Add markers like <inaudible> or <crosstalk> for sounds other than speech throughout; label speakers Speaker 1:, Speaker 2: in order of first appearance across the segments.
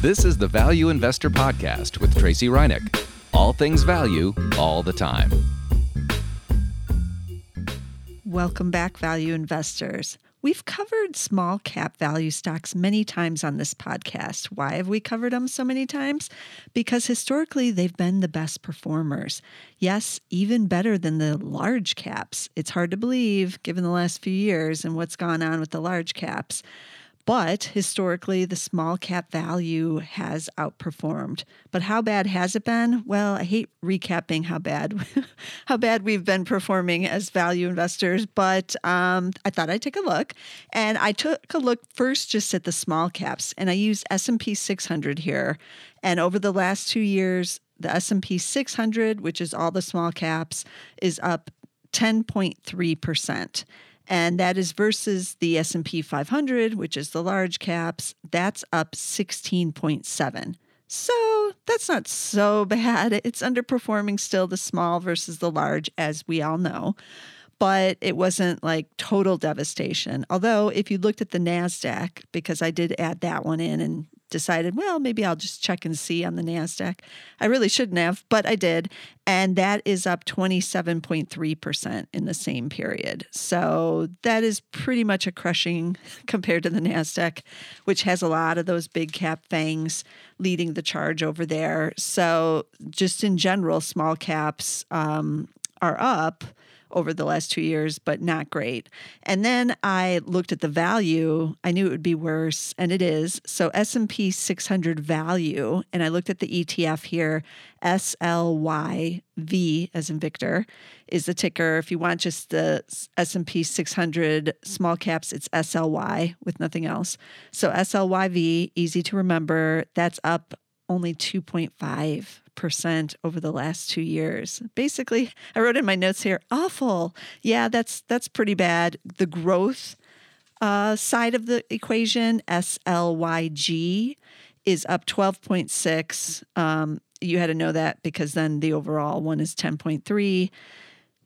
Speaker 1: This is the Value Investor Podcast with Tracey Ryniec. All things value, all the time.
Speaker 2: Welcome back, value investors. We've covered small cap value stocks many times on this podcast. Why have we covered them so many times? Because historically, they've been the best performers. Yes, even better than the large caps. It's hard to believe given the last few years and what's gone on with the large caps. But historically, the small cap value has outperformed. But how bad has it been? Well, I hate recapping how bad <laughs> how bad we've been performing as value investors. But um, I thought I'd take a look, and I took a look first just at the small caps, and I used S and P 600 here. And over the last two years, the S&P 600, which is all the small caps, is up 10.3 percent and that is versus the S&P 500 which is the large caps that's up 16.7 so that's not so <laughs> bad. It's underperforming still the small versus the large as we all know. But it wasn't like total devastation. Although if you looked at the nasdaq because i did add that one in and decided, well, maybe I'll just check and see on the NASDAQ. I really shouldn't have, but I did. And that is up 27.3% in the same period. So that is pretty much a crushing <laughs> compared to the NASDAQ, which has a lot of those big cap fangs leading the charge over there. So just in general, small caps um, are up over the last two years, but not great. And then I looked at the value. I knew it would be worse, and it is. So S&P 600 value, and I looked at the ETF here, SLYV as in Victor, is the ticker. If you want just the S&P 600 small caps, it's SLY with nothing else. So SLYV, easy to remember. That's up only 2.5 percent over the last two years. Basically, I wrote in my notes here, awful. Yeah, that's that's pretty bad. The growth uh, side of the equation, SLYG, is up 12.6. Um, you had to know that because then the overall one is 10.3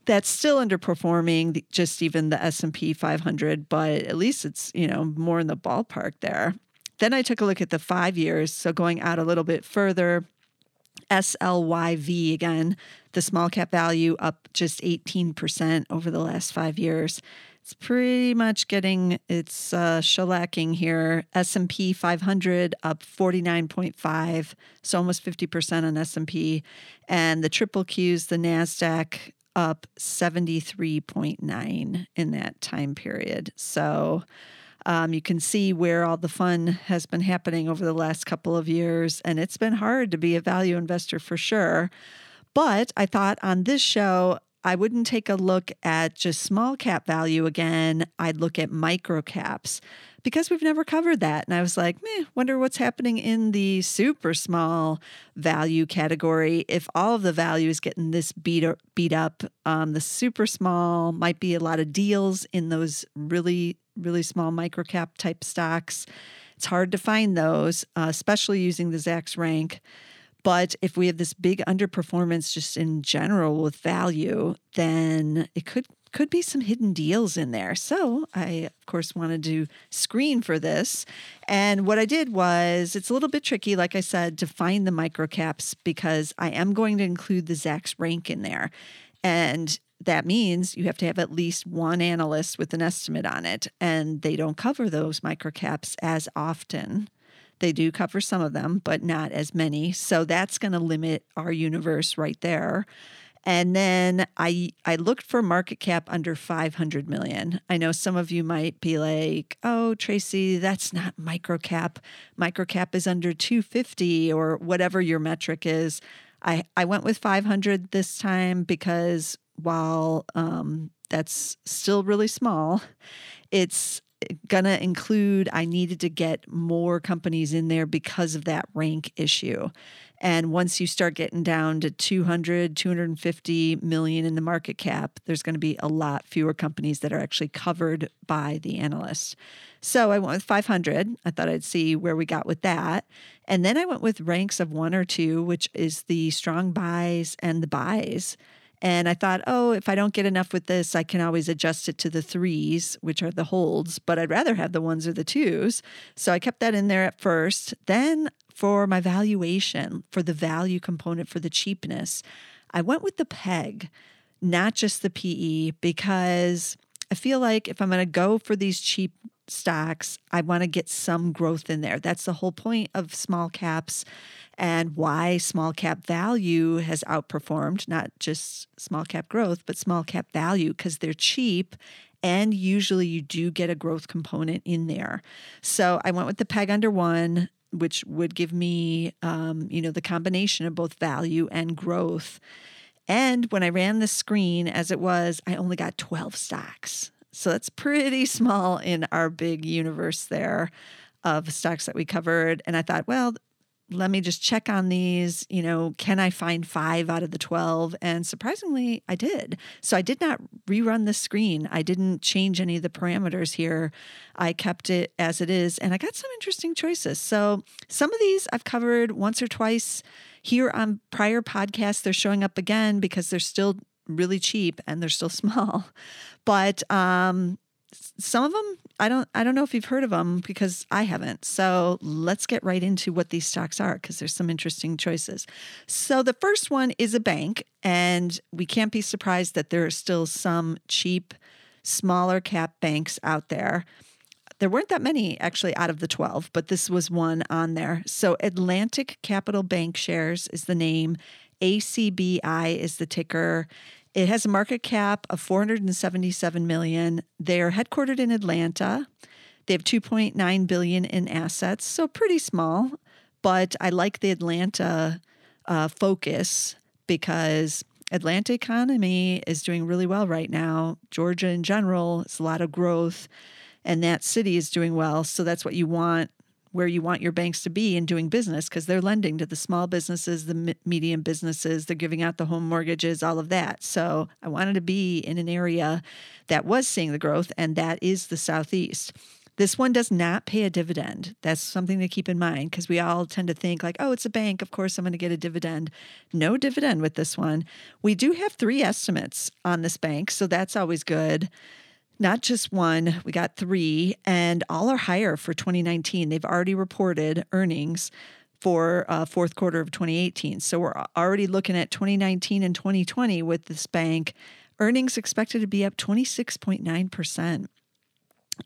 Speaker 2: that's still underperforming just even the S&P 500 but at least it's you know more in the ballpark there then I took a look at the 5 years so going out a little bit further SLYV again, the small cap value up just 18% over the last five years. It's pretty much getting its uh, shellacking here. S&P 500 up 49.5, so almost 50% on S&P, and the triple Qs, the Nasdaq up 73.9 in that time period. So um, you can see where all the fun has been happening over the last couple of years, and it's been hard to be a value investor for sure. But I thought on this show, I wouldn't take a look at just small cap value again. I'd look at micro caps because we've never covered that. And I was like, meh, wonder what's happening in the super small value category. If all of the value is getting this beat up, beat up, um, the super small might be a lot of deals in those really really small microcap type stocks. It's hard to find those, uh, especially using the Zacks rank. But if we have this big underperformance just in general with value, then it could could be some hidden deals in there. So I, of course, wanted to screen for this. And what I did was it's a little bit tricky, like I said, to find the microcaps because I am going to include the Zacks rank in there. And that means you have to have at least one analyst with an estimate on it, and they don't cover those microcaps as often. They do cover some of them, but not as many. So that's going to limit our universe right there. And then I I looked for market cap under 500 million. I know some of you might be like, "Oh, Tracey, that's not microcap. Microcap is under 250 or whatever your metric is." I I went with 500 this time because while um, that's still really small, it's going to include I needed to get more companies in there because of that rank issue. And once you start getting down to 200, 250 million in the market cap, there's going to be a lot fewer companies that are actually covered by the analyst. So I went with 500. I thought I'd see where we got with that. And then I went with ranks of one or two, which is the strong buys and the buys. And I thought, oh, if I don't get enough with this, I can always adjust it to the threes, which are the holds, but I'd rather have the ones or the twos. So I kept that in there at first. Then for my valuation, for the value component, for the cheapness, I went with the PEG, not just the PE, because I feel like if I'm going to go for these cheap stocks, I want to get some growth in there. That's the whole point of small caps and why small cap value has outperformed not just small cap growth, but small cap value because they're cheap and usually you do get a growth component in there. So I went with the peg under one, which would give me, um, you know, the combination of both value and growth. And when I ran the screen as it was, I only got 12 stocks. So that's pretty small in our big universe there of stocks that we covered. And I thought, well, let me just check on these. You know, can I find five out of the 12? And surprisingly, I did. So I did not rerun the screen. I didn't change any of the parameters here. I kept it as it is, and I got some interesting choices. So some of these I've covered once or twice here on prior podcasts. They're showing up again because they're still really cheap and they're still <laughs> small. But um, some of them I don't I don't know if you've heard of them because I haven't. So let's get right into what these stocks are because there's some interesting choices. So the first one is a bank and we can't be surprised that there are still some cheap smaller cap banks out there. There weren't that many actually out of the 12, but this was one on there. So Atlantic Capital Bank Shares is the name, ACBI is the ticker. It has a market cap of 477 million. They're headquartered in Atlanta. They have 2.9 billion in assets, so pretty small. But I like the Atlanta uh, focus because Atlanta economy is doing really well right now. Georgia in general, it's a lot of growth, and that city is doing well. So that's what you want where you want your banks to be in doing business because they're lending to the small businesses, the medium businesses, they're giving out the home mortgages, all of that. So I wanted to be in an area that was seeing the growth, and that is the Southeast. This one does not pay a dividend. That's something to keep in mind because we all tend to think, like, oh, it's a bank. Of course, I'm going to get a dividend. No dividend with this one. We do have three estimates on this bank, so that's always good not just one, we got three, and all are higher for 2019. They've already reported earnings for uh, fourth quarter of 2018. So we're already looking at 2019 and 2020 with this bank. Earnings expected to be up 26.9%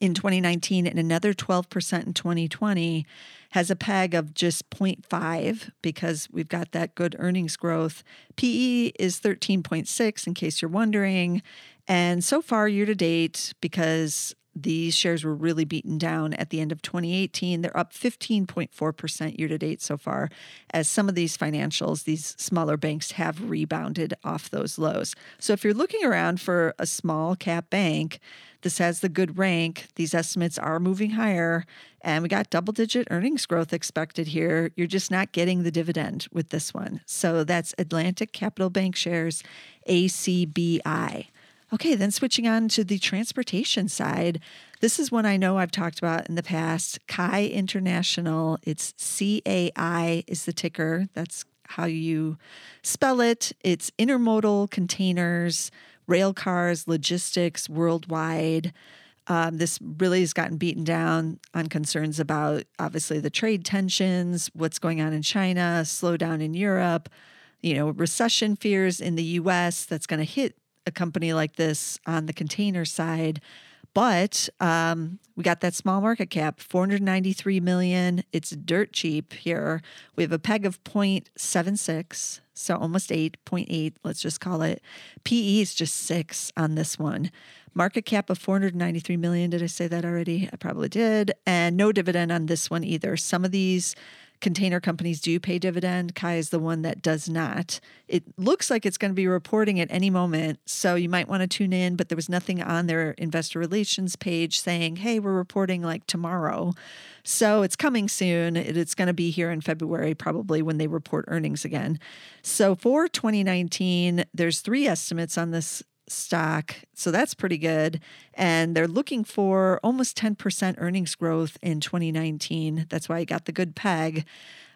Speaker 2: in 2019 and another 12% in 2020 has a peg of just 0.5 because we've got that good earnings growth. PE is 13.6 in case you're wondering and so far, year to date, because these shares were really beaten down at the end of 2018. They're up 15.4% year to date so far, as some of these financials, these smaller banks, have rebounded off those lows. So if you're looking around for a small cap bank, this has the good rank. These estimates are moving higher, and we got double digit earnings growth expected here. You're just not getting the dividend with this one. So that's Atlantic Capital Bank Shares, ACBI. Okay, then switching on to the transportation side. This is one I know I've talked about in the past. CAI International. It's C A I is the ticker. That's how you spell it. It's intermodal containers, rail cars, logistics worldwide. Um, this really has gotten beaten down on concerns about obviously the trade tensions, what's going on in China, slowdown in Europe, you know, recession fears in the US that's going to hit a company like this on the container side. But um, we got that small market cap, 493 million. It's dirt cheap here. We have a peg of 0.76, so almost 8.8, let's just call it. PE is just six on this one. Market cap of 493 million. Did I say that already? I probably did. And no dividend on this one either. Some of these container companies do pay dividend. Kai is the one that does not. It looks like it's going to be reporting at any moment. So you might want to tune in, but there was nothing on their investor relations page saying, hey, we're reporting like tomorrow. So it's coming soon. It's going to be here in February, probably when they report earnings again. So for 2019, there's three estimates on this stock. So that's pretty good. And they're looking for almost 10% earnings growth in 2019. That's why I got the good peg.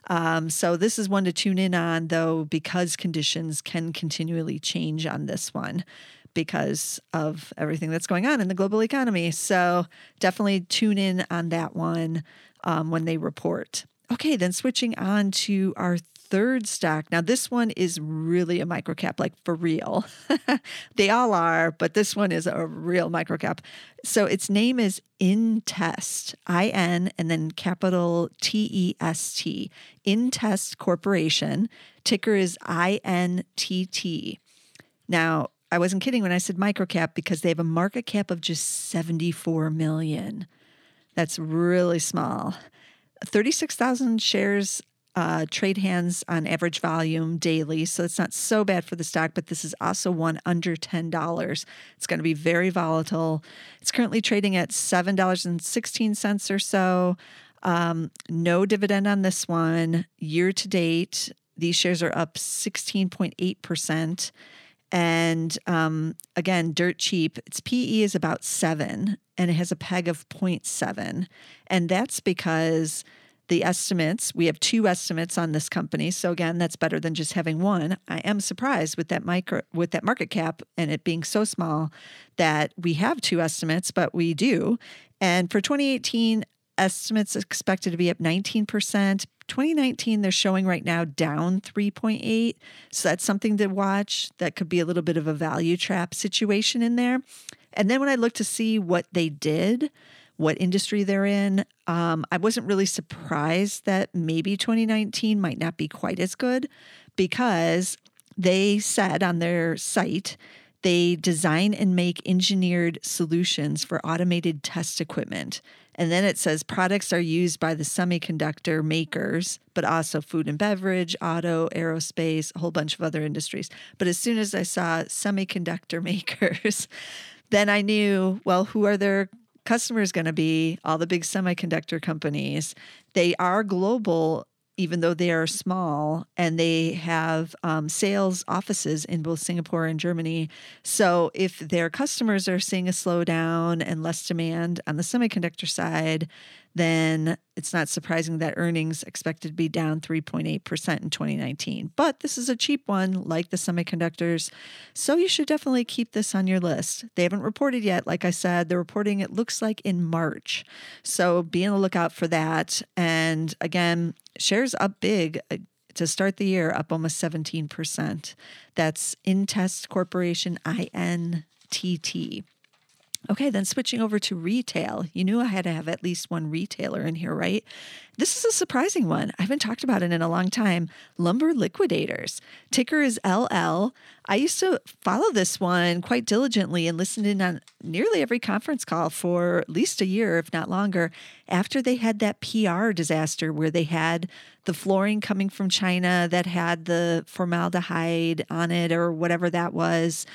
Speaker 2: Um, so this is one to tune in on, though, because conditions can continually change on this one because of everything that's going on in the global economy. So definitely tune in on that one um, when they report. Okay, then switching on to our third stock. Now, this one is really a microcap, like for real. <laughs> they all are, but this one is a real microcap. So its name is InTest, I N, and then capital T E S T, InTest Corporation. Ticker is I N T T. Now, I wasn't kidding when I said microcap because they have a market cap of just 74 million. That's really small. 36,000 shares uh, trade hands on average volume daily. So it's not so bad for the stock, but this is also one under $10. It's going to be very volatile. It's currently trading at $7.16 or so. Um, no dividend on this one. Year to date, these shares are up 16.8%. And um, again, dirt cheap. Its PE is about seven and it has a PEG of 0.7. And that's because the estimates, we have two estimates on this company. So again, that's better than just having one. I am surprised with that micro with that market cap and it being so small that we have two estimates, but we do. And for 2018, estimates expected to be up 19%. 2019 they're showing right now down 3.8 so that's something to watch. That could be a little bit of a value trap situation in there. And then when i looked to see what they did what industry they're in um, i wasn't really surprised that maybe 2019 might not be quite as good because they said on their site they design and make engineered solutions for automated test equipment. And then it says products are used by the semiconductor makers, but also food and beverage, auto, aerospace, a whole bunch of other industries. But as soon as I saw semiconductor <laughs> makers, then I knew, well, who are their customers going to be? All the big semiconductor companies. They are global even though they are small and they have um, sales offices in both Singapore and Germany. So, if their customers are seeing a slowdown and less demand on the semiconductor side, then it's not surprising that earnings expected to be down 3.8% in 2019. But this is a cheap one, like the semiconductors. So you should definitely keep this on your list. They haven't reported yet. Like I said, they're reporting, it looks like in March. So be on the lookout for that. And again, shares up big uh, to start the year, up almost 17%. That's InTest Corporation, I N T T. Okay, then switching over to retail. You knew I had to have at least one retailer in here, right? This is a surprising one. I haven't talked about it in a long time. Lumber Liquidators. Ticker is LL. I used to follow this one quite diligently and listened in on nearly every conference call for at least a year, if not longer, after they had that PR disaster where they had the flooring coming from China that had the formaldehyde on it or whatever that was.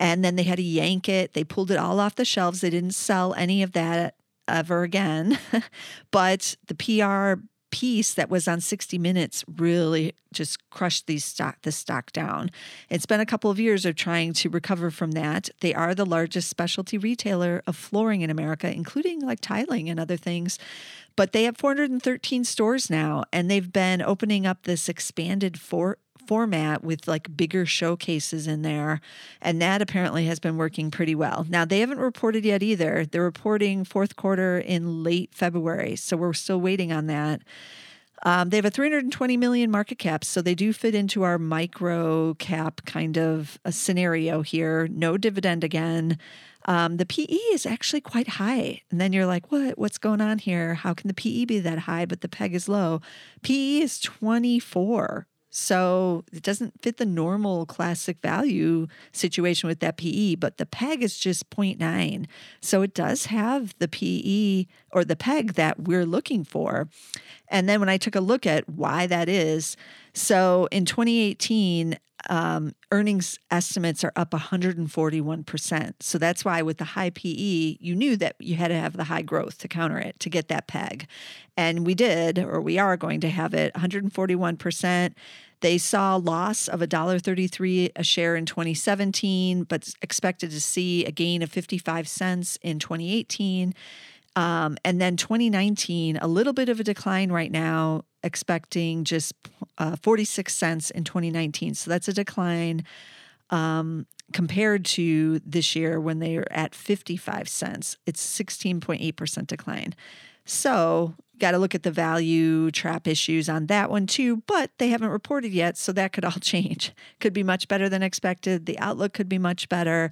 Speaker 2: And then they had to yank it. They pulled it all off the shelves. They didn't sell any of that ever again. <laughs> but the PR piece that was on 60 Minutes really just crushed these stock the stock down. It's been a couple of years of trying to recover from that. They are the largest specialty retailer of flooring in America, including like tiling and other things. But they have 413 stores now, and they've been opening up this expanded for format with like bigger showcases in there. And that apparently has been working pretty well. Now, they haven't reported yet either. They're reporting fourth quarter in late February. So we're still waiting on that. Um, they have a 320 million market cap, so they do fit into our micro cap kind of a scenario here. No dividend again. Um, the PE is actually quite high, and then you're like, "What? What's going on here? How can the PE be that high, but the PEG is low?" PE is 24. So it doesn't fit the normal classic value situation with that PE, but the PEG is just 0.9. So it does have the PE or the PEG that we're looking for. And then when I took a look at why that is, so in 2018, um, earnings estimates are up 141%. So that's why with the high PE, you knew that you had to have the high growth to counter it to get that peg. And we did, or we are going to have it 141%. They saw a loss of $1.33 a share in 2017, but expected to see a gain of 55 cents in 2018. Um, and then 2019, a little bit of a decline right now, expecting just uh, 46 cents in 2019. So that's a decline um, compared to this year when they are at 55 cents. It's 16.8% decline. So, got to look at the value trap issues on that one too, but they haven't reported yet, so that could all <laughs> change. Could be much better than expected. The outlook could be much better.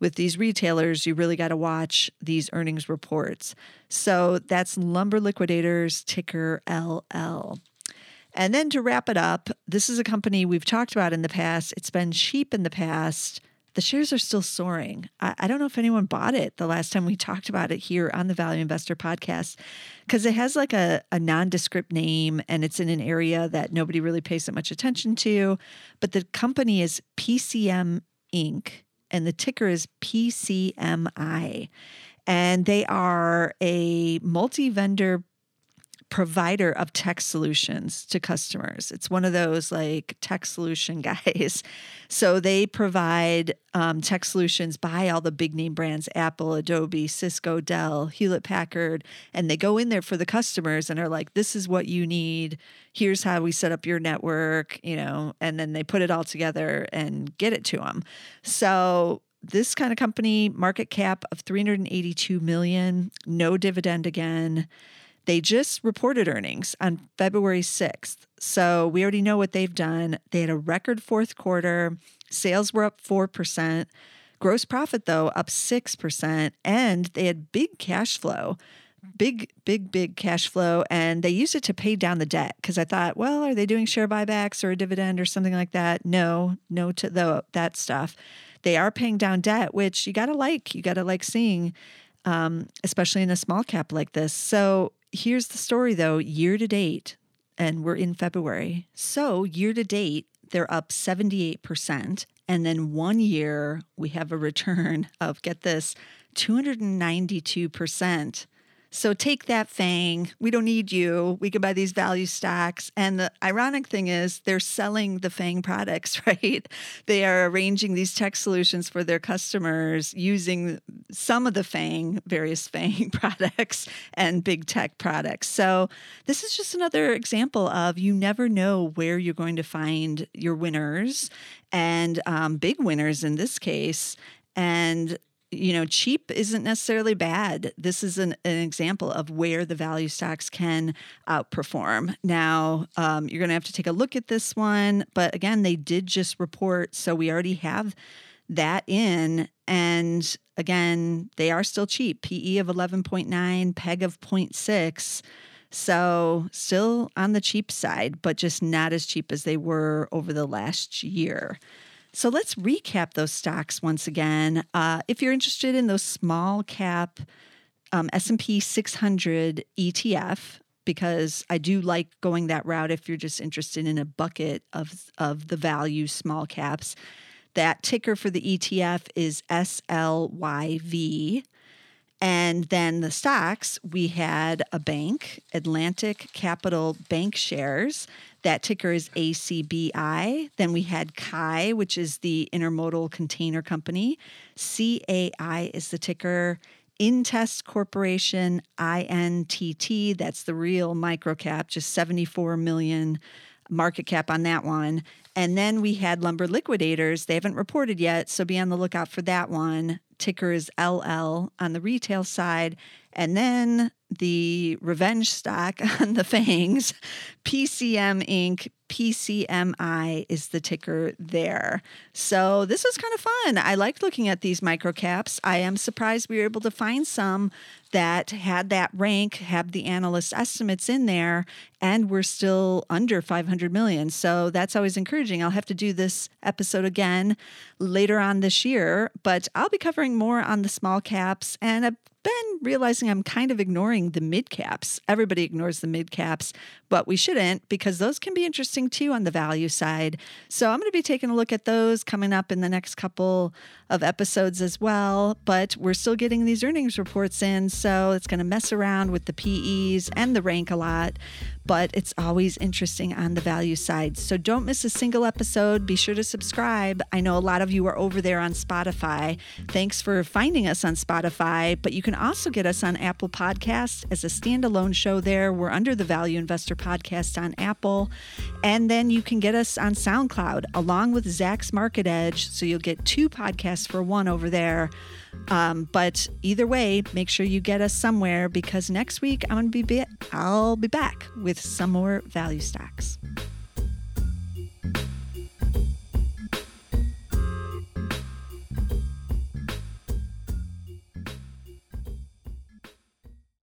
Speaker 2: With these retailers, you really got to watch these earnings reports. So that's Lumber Liquidators, ticker LL. And then to wrap it up, this is a company we've talked about in the past. It's been cheap in the past. The shares are still soaring. I, I don't know if anyone bought it the last time we talked about it here on the Value Investor podcast because it has like a, a nondescript name and it's in an area that nobody really pays that much attention to. But the company is PCM Inc., and the ticker is PCMI. And they are a multi vendor provider of tech solutions to customers. It's one of those like tech solution <laughs> guys. So they provide um, tech solutions by all the big name brands Apple, Adobe, Cisco, Dell, Hewlett Packard. And they go in there for the customers and are like, this is what you need. Here's how we set up your network, you know, and then they put it all together and get it to them. So this kind of company market cap of 382 million no dividend again they just reported earnings on February 6th. So we already know what they've done. They had a record fourth quarter. Sales were up 4%. Gross profit, though, up 6%. And they had big cash flow big, big, big cash flow, and they used it to pay down the debt. Because I thought, well, are they doing share buybacks or a dividend or something like that? No, no to the, that stuff. They are paying down debt, which you got to like. You got to like seeing, um, especially in a small cap like this. So here's the story though year to date, and we're in February. So year to date, they're up 78%. And then one year, we have a return of, get this, 292%. So take that FANG. We don't need you. We can buy these value stocks. And the ironic thing is, they're selling the FANG products, <laughs> right? They are arranging these tech solutions for their customers using some of the FANG, various <laughs> FANG products and big tech products. So this is just another example of you never know where you're going to find your winners and um, big winners in this case. And you know, cheap isn't necessarily bad. This is an, an example of where the value stocks can outperform. Now, um, you're going to have to take a look at this one, but again, they did just report, so we already have that in. And again, they are still cheap. PE of 11.9, PEG of 0.6. So, still on the cheap side, but just not as cheap as they were over the last year. So let's recap those stocks once again. Uh, if you're interested in those small cap um, S&P 600 ETF, because I do like going that route if you're just interested in a bucket of, of the value small caps. That ticker for the ETF is SLYV. And then the stocks, we had a bank, Atlantic Capital Bank Shares. That ticker is ACBI. Then we had CAI, which is the Intermodal Container Company. CAI is the ticker. Intest Corporation, INTT, that's the real microcap, just 74 million market cap on that one. And then we had Lumber Liquidators. They haven't reported yet, so be on the lookout for that one. Ticker is LL on the retail side. And then the revenge stock <laughs> on the fangs, PCM Inc., PCMI is the ticker there. So this was kind of fun. I liked looking at these microcaps. I am surprised we were able to find some that had that rank, had the analyst estimates in there, and we're still under 500 million. So that's always encouraging. I'll have to do this episode again later on this year, but I'll be covering more on the small caps and a been realizing I'm kind of ignoring the mid caps. Everybody ignores the mid caps, but we shouldn't because those can be interesting too on the value side. So I'm going to be taking a look at those coming up in the next couple of episodes as well. But we're still getting these earnings reports in, so it's going to mess around with the PEs and the rank a lot but it's always interesting on the value side. So don't miss a single episode. Be sure to subscribe. I know a lot of you are over there on Spotify. Thanks for finding us on Spotify, but you can also get us on Apple Podcasts as a standalone show there. We're under the Value Investor Podcast on Apple. And then you can get us on SoundCloud along with Zacks Market Edge. So you'll get two podcasts for one over there. Um, but either way, make sure you get us somewhere because next week I'm gonna be I'll be back with some more value stocks.